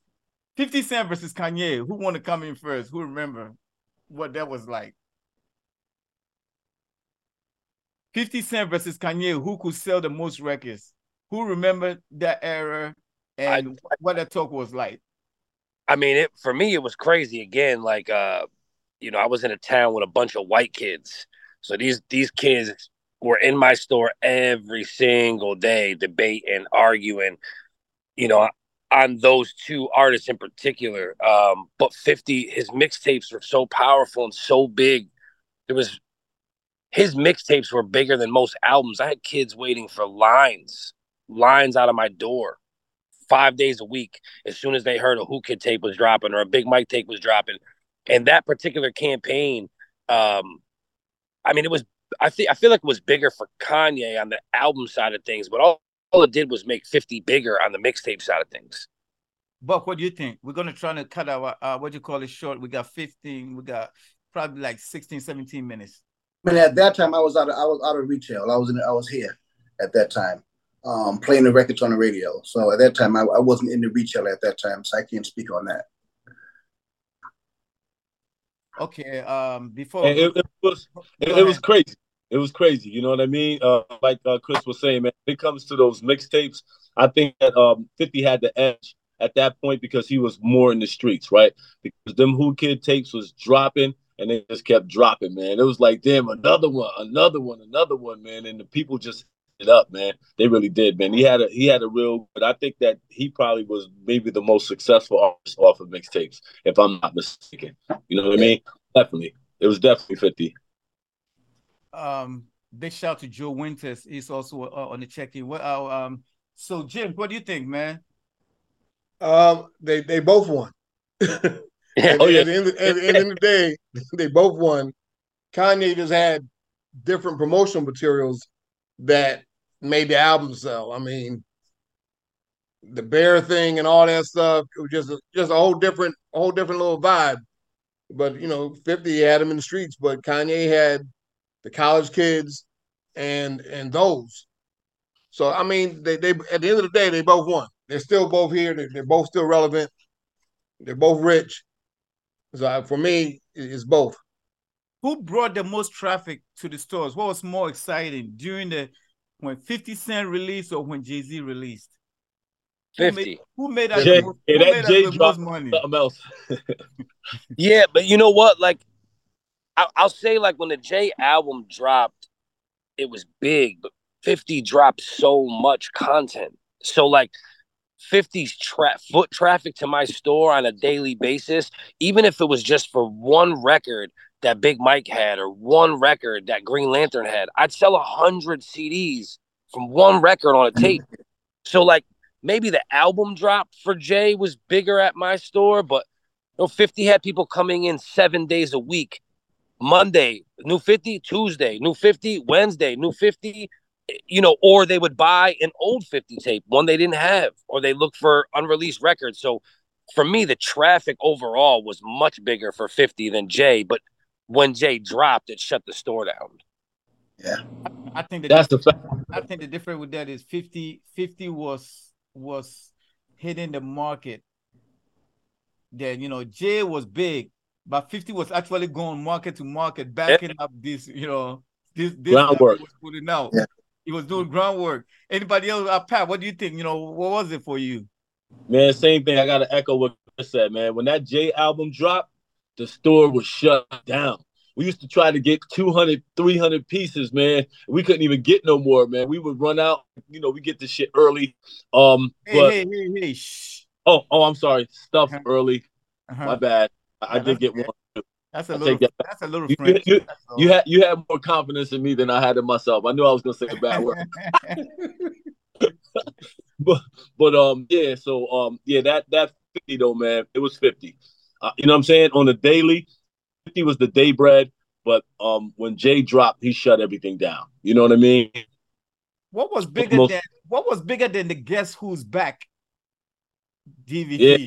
50 Cent versus Kanye. Who want to come in first? Who remember what that was like? 50 Cent versus Kanye. Who could sell the most records? Who remember that era and what that talk was like? I mean, it for me it was crazy. Again, like uh, you know, I was in a town with a bunch of white kids. So these these kids were in my store every single day, debating, arguing, you know, on those two artists in particular. Um, but 50, his mixtapes were so powerful and so big. There was his mixtapes were bigger than most albums. I had kids waiting for lines, lines out of my door five days a week as soon as they heard a Whoo Kid tape was dropping or a Big Mike tape was dropping. And that particular campaign, um, I mean, it was I think I feel like it was bigger for Kanye on the album side of things, but all, all it did was make 50 bigger on the mixtape side of things. Buck, what do you think? We're gonna try to cut our uh, what do you call it short. We got 15, we got probably like 16, 17 minutes. I mean, at that time, I was out. Of, I was out of retail. I was in. I was here at that time, um, playing the records on the radio. So at that time, I, I wasn't in the retail at that time, so I can't speak on that. Okay. Um before And it, it was it, it was crazy. It was crazy. You know what I mean? Uh, like uh, Chris was saying, man, when it comes to those mixtapes, I think that um, 50 had the edge at that point because he was more in the streets, right? Because them Whoo Kid tapes was dropping and they just kept dropping, man. It was like, damn, another one, another one, another one, man. And the people just it up, man. They really did, man. He had a he had a real, but I think that he probably was maybe the most successful artist off of mixtapes, if I'm not mistaken. You know what I mean? Definitely. It was definitely 50. um big shout out to Joe Winters. He's also uh, on the check-in. What uh, um so Jim, what do you think, man? Um, they they both won. (laughs) At, Oh, yeah. at the end, of- at the end of the day, (laughs) they both won. Kanye just had different promotional materials that made the album sell. I mean, the bear thing and all that stuff. It was just a, just a whole different, a whole different little vibe. But you know, Fifty had him in the streets, but Kanye had the college kids and and those. So I mean, they they at the end of the day, they both won. They're still both here. They're, they're both still relevant. They're both rich. So I, for me, it's both. Who brought the most traffic to the stores? What was more exciting during the when 50 Cent released or when Jay Z released? Who made- 50. Who made us Jay- the most, yeah, who that made us Jay the most money? Something else. (laughs) Yeah, but you know what? Like, I, I'll say, like, when the Jay album dropped, it was big, but 50 dropped so much content. So, like, 50's tra- foot traffic to my store on a daily basis, even if it was just for one record that Big Mike had or one record that Green Lantern had, I'd sell a hundred CDs from one record on a mm. tape. So, like, maybe the album drop for Jay was bigger at my store, but you know, 50 had people coming in seven days a week. Monday, new 50, Tuesday, new 50, Wednesday, new 50, you know, or they would buy an old 50 tape, one they didn't have, or they look for unreleased records. So for me, the traffic overall was much bigger for 50 than Jay. But when Jay dropped, it shut the store down. Yeah. I think that That's the fact. I think the difference with that is 50, 50 was was hitting the market. That you know, Jay was big, but 50 was actually going market to market, backing up this, you know, this this Groundwork. was putting out. Yeah. He was doing groundwork. Anybody else, uh, Pat? What do you think? You know, what was it for you? Man, same thing. I gotta echo what Chris said, man. When that Jay album dropped, the store was shut down. We used to try to get 200, 300 pieces, man. We couldn't even get no more, man. We would run out, you know, we get the shit early. Um, Hey, but hey, hey, hey, shh. oh, oh, I'm sorry, stuff Uh-huh. early. Uh-huh. My bad. I, I did get one. That's a I'll little. that That's a little You- French. you-. You had you had more confidence in me than I had in myself. I knew I was gonna say a bad word. (laughs) but but um yeah so um yeah that that 50 though man it was 50 uh, you know what i'm saying on the daily 50 was the day bread but um when jay dropped he shut everything down you know what i mean What was bigger most- than what was bigger than the Guess Who's Back DVD? yeah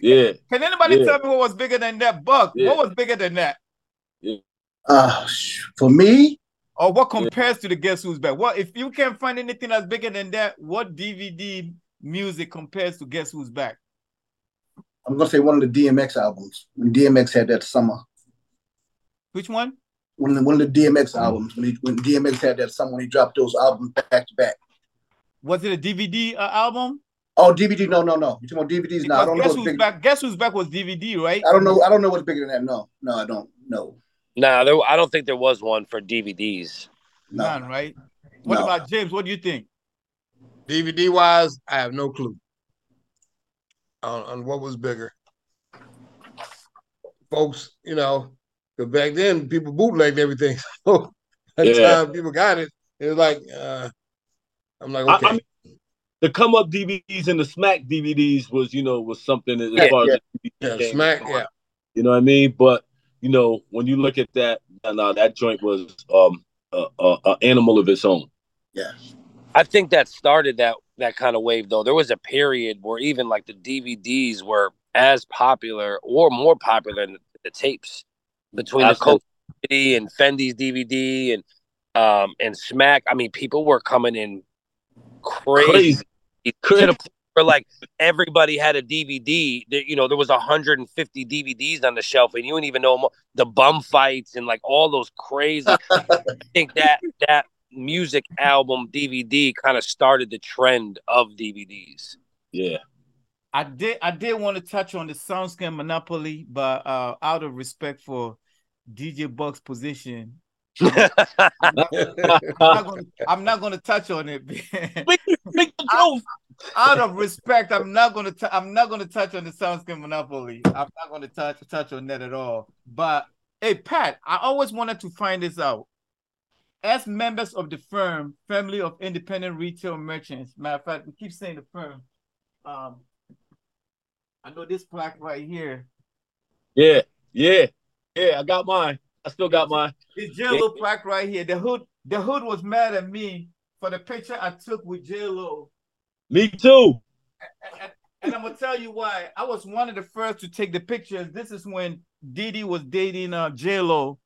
Can anybody Yeah. tell me what was bigger than that? Buck, Yeah. what was bigger than that? Uh, for me, Or what compares to the Guess Who's Back? What if you can't find anything that's bigger than that? What DVD music compares to Guess Who's Back? I'm gonna say one of the DMX albums when DMX had that summer. Which one? One of the, one of the DMX albums when he when DMX had that summer when he dropped those albums back to back. Was it a DVD uh, album? Oh, DVD? No, no, no. You talking about DVDs? No, I don't. Guess What's Who's big, Back? Guess Who's Back was DVD, right? I don't know. I don't know what's bigger than that. No, no, I don't. Know. Nah, there, I don't think there was one for DVDs. no. None, right? What No. about James? What do you think? DVD wise, I have no clue on, on what was bigger. Folks, you know, because back then people bootlegged everything. So (laughs) by the Yeah. time people got it, it was like, uh, I'm like, I- okay. I mean, the come up dvds and the smack dvds was you know was something as Yeah, far as yeah. the DVD yeah, game smack, was. yeah. you know what i mean but you know when you look at that no that joint was um a, a, a animal of its own Yeah, I think that started that that kind of wave though. There was a period where even like the DVDs were as popular or more popular than the tapes between the Absolutely. Coke City and Fendi's DVD and um and Smack. I mean, people were coming in crazy, crazy to crazy the point where like everybody had a DVD. That you know there was 150 DVDs on the shelf, and you didn't even know mo- the bum fights and like all those crazy. (laughs) I think that that music album DVD kind of started the trend of DVDs. yeah I did I did want to touch on the Soundscan monopoly, but uh, out of respect for DJ Buck's position, I'm not, (laughs) not gonna touch on it. make, make joke out of respect, I'm not gonna t- I'm not gonna touch on the Soundscan monopoly. I'm not gonna touch touch on that at all. But hey, Pat, I always wanted to find this out. As members of the firm, family of independent retail merchants, matter of fact, we keep saying the firm. Um, I know this plaque right here. yeah yeah yeah i got mine i still got my. This J Lo plaque right here. The hood, the hood was mad at me for the picture I took with J Lo. me too and, and I'm gonna tell you why. I was one of the first to take the pictures. This is when Diddy was dating uh J Lo,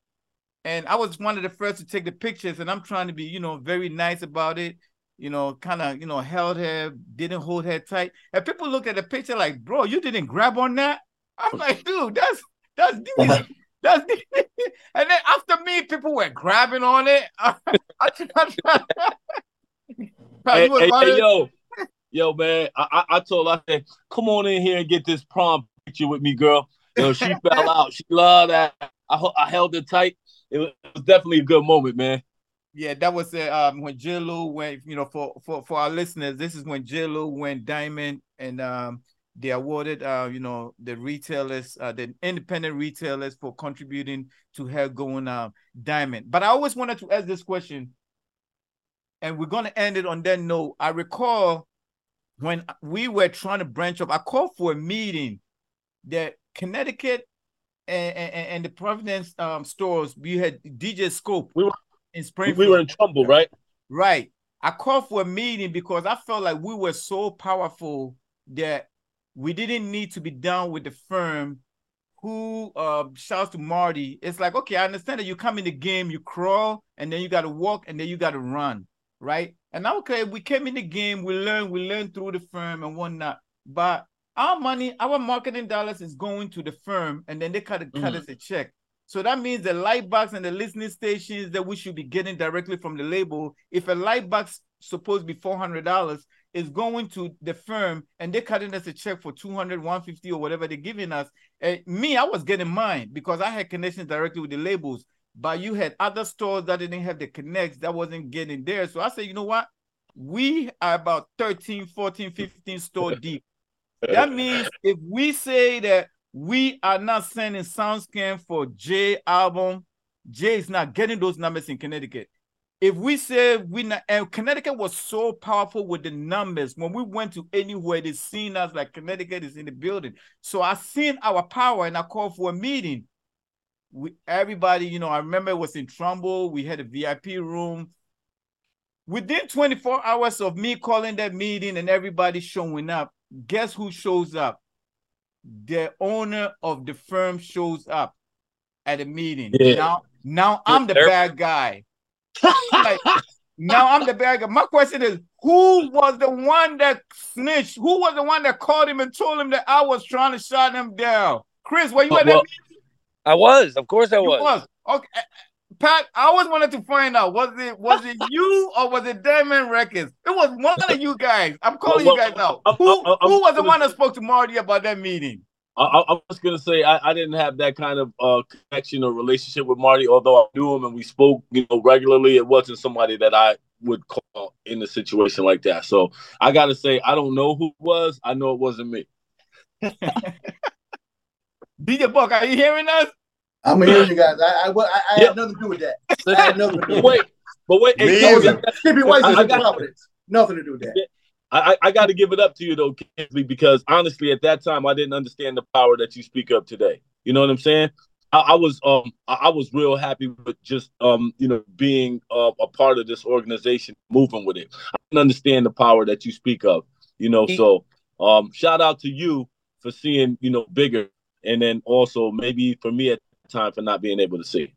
and I was one of the first to take the pictures. And I'm trying to be, you know, very nice about it. You know, kind of, you know, held her, didn't hold her tight. And people look at the picture like, bro, you didn't grab on that. I'm (laughs) like, dude, that's That's deep. That's deep. (laughs) And then after me, people were grabbing on it. (laughs) I, I, hey, hey, hey, yo, yo, man. I, I, I told her, I said, come on in here and get this prom picture with me, girl. Yo, she (laughs) fell out. She loved that. I, I held her tight. It was, it was definitely a good moment, man. Yeah, that was uh, um when Jill went, you know, for for for our listeners, this is when Jill went diamond and um they awarded uh you know the retailers uh the independent retailers for contributing to her going uh diamond. But I always wanted to ask this question, and we're gonna end it on that note. I recall when we were trying to branch up, I called for a meeting that Connecticut and, and, and the Providence um stores, we had DJ Scope. We were in Springfield. We were in trouble, right? Right. I called for a meeting because I felt like we were so powerful that we didn't need to be down with the firm who uh shouts to Marty. It's like, okay, I understand that you come in the game, you crawl, and then you gotta walk, and then you gotta run, right? And okay, we came in the game, we learned, we learned through the firm and whatnot. But our money, our marketing dollars is going to the firm, and then they cut, mm-hmm. cut us a check. So that means the light box and the listening stations that we should be getting directly from the label. If a light box supposed to be four hundred dollars, is going to the firm and they're cutting us a check for 200 150 or whatever they're giving us and me i was getting mine because i had connections directly with the labels but you had other stores that didn't have the connects that wasn't getting there so i said you know what we are about 13 14 15 store deep (laughs) that means if we say that we are not sending SoundScan for Jay album. Jay is not getting those numbers in Connecticut. If we say we not, and Connecticut was so powerful with the numbers when we went to anywhere, they seen us like Connecticut is in the building. So I seen our power and I called for a meeting. We everybody, you know, I remember it was in Trumbull. We had a VIP room. Within 24 hours of me calling that meeting and everybody showing up, guess who shows up? the owner of the firm shows up at a meeting. Yeah. Now, now I'm the bad guy. (laughs) like, now I'm the bad guy. My question is, who was the one that snitched? Who was the one that called him and told him that I was trying to shut him down? Chris, were you uh, at that meeting? I was. Of course I was. Was. Okay. Eh, eh, Pat, I always wanted to find out was it was it you or was it Diamond Records? It was one of you guys. I'm calling well, well, you guys out. Who who was the one that spoke to Marty about that meeting? I, I, was gonna say I, I, didn't have that kind of uh, connection or relationship with Marty, although I knew him and we spoke, you know, regularly. It wasn't somebody that I would call in a situation like that. So I gotta say I don't know who it was. I know it wasn't me. (laughs) DJ Buck, are you hearing us? I'm hearing you guys. I I, I, I yep. had nothing to do with that. I had nothing to do with wait, but wait, Me hey, Skippy Weiss is in Providence. Nothing to do with that. I, I got to give it up to you though, Kingsley, because honestly, at that time, I didn't understand the power that you speak of today. You know what I'm saying? I, I was um I, I, was real happy with just um you know being uh, a part of this organization, moving with it. I didn't understand the power that you speak of. You know, so um shout out to you for seeing you know bigger, and then also maybe for me at the time for not being able to see.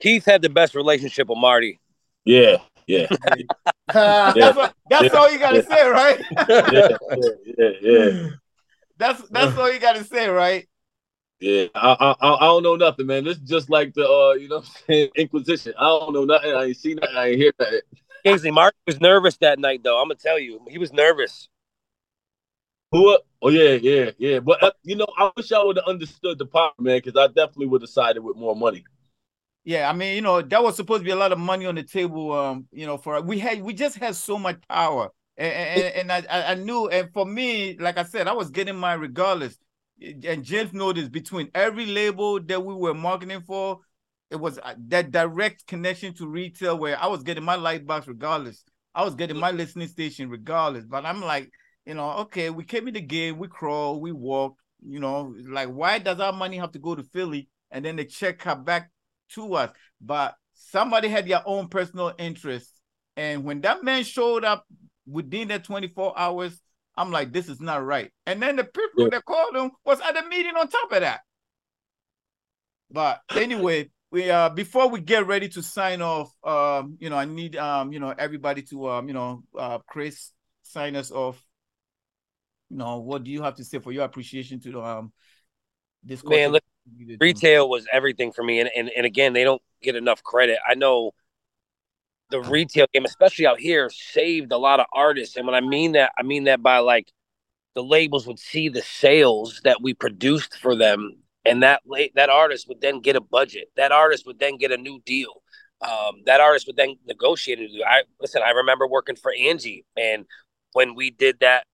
Keith had the best relationship with Marty. Yeah, yeah. (laughs) uh, (laughs) yeah. That's, what, that's yeah. all you gotta yeah. say, right? yeah, yeah, yeah. That's that's all you gotta say, right? Yeah, I, I I don't know nothing, man. This is just like the uh, you know, (laughs) Inquisition. I don't know nothing. I ain't seen nothing. I ain't hear nothing. Kingsley Mark was nervous that night, though. I'm gonna tell you, he was nervous. Who? Oh yeah, yeah, yeah. But uh, you know, I wish I would have understood the power, man, because I definitely would have sided with more money. Yeah, I mean, you know, that was supposed to be a lot of money on the table. Um, you know, for we had we just had so much power, and and, and I I knew, and for me, like I said, I was getting mine regardless. And James noticed between every label that we were marketing for, it was uh, that direct connection to retail where I was getting my light box regardless. I was getting my listening station regardless. But I'm like, you know, okay, we came in the game, we crawl, we walk. You know, like why does our money have to go to Philly and then the check come back to us, but somebody had their own personal interest. And when that man showed up within that 24 hours, I'm like, this is not right. And then the people yeah. that called him was at the meeting on top of that. But anyway, we uh before we get ready to sign off, um, you know, I need um, you know, everybody to um, you know, uh Chris sign us off. You know, what do you have to say for your appreciation to um this man? Look, retail was everything for me. And, and and again, they don't get enough credit. I know the retail game, especially out here, saved a lot of artists. And when I mean that, I mean that by like the labels would see the sales that we produced for them, and that that artist would then get a budget. That artist would then get a new deal. Um, that artist would then negotiate a. I listen. I remember working for Angie, and when we did that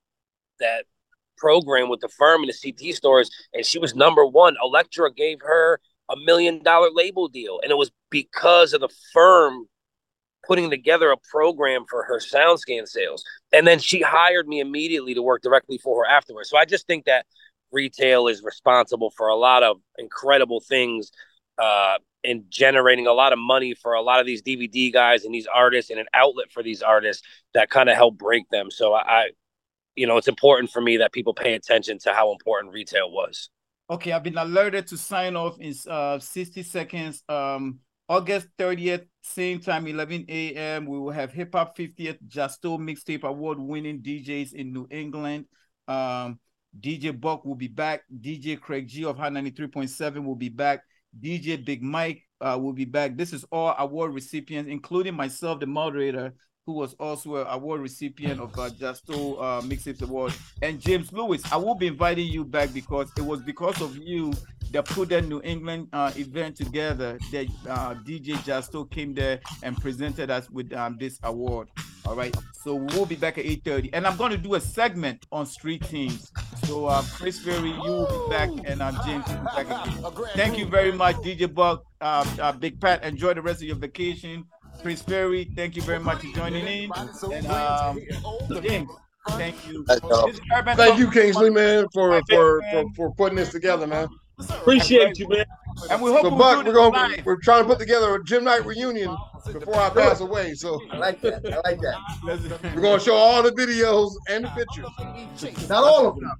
that program with the firm and the CT stores, and she was number one. Elektra gave her a million dollar label deal, and it was because of the firm putting together a program for her SoundScan sales. And then she hired me immediately to work directly for her afterwards. So I just think that retail is responsible for a lot of incredible things uh, and generating a lot of money for a lot of these DVD guys and these artists and an outlet for these artists that kind of help break them. So I, you know, it's important for me that people pay attention to how important retail was. Okay, I've been alerted to sign off in uh, 60 seconds. Um, August 30th, same time, 11 a.m. We will have Hip Hop 50th Justo Mixtape Award winning DJs in New England. Um, DJ Buck will be back. DJ Craig G of High 93.7 will be back. DJ Big Mike uh, will be back. This is all award recipients, including myself, the moderator, who was also an award recipient of uh, Justo uh, Mixtapes Award, and James Lewis. I will be inviting you back because it was because of you that put that New England uh, event together that uh, DJ Justo came there and presented us with um, this award. All right, so we'll be back at 8:30, and I'm going to do a segment on street teams. So uh, Chris Fury, you will be back, and um, James will be back again. Thank you very much, DJ Buck, uh, uh, Big Pat. Enjoy the rest of your vacation. Chris Fury, thank you very much for joining in. And um, James, thank you. That's dope. This is Urban Thank you, Kingsley, man, for for, for for putting this together, man. Appreciate you, man. And we hope So, we'll Buck, do we're going live. we're trying to put together a gym night reunion before I pass away. So I like that. I like that. we're gonna show all the videos and the pictures. Not all of them.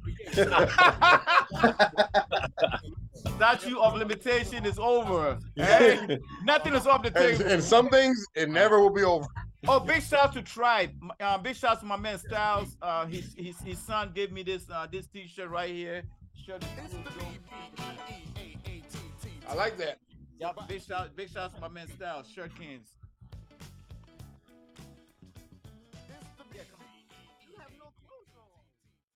(laughs) Statute of limitation is over. Hey, (laughs) nothing is off the And, table. and some things it never will be over. Oh, big shout out to Tribe. Uh, big shout out to my man Styles. Uh, his, his his son gave me this uh this T-shirt right here. Shirt is cool, too. I like that. Yep, big shout big shout out to my man Styles. Shirt cans.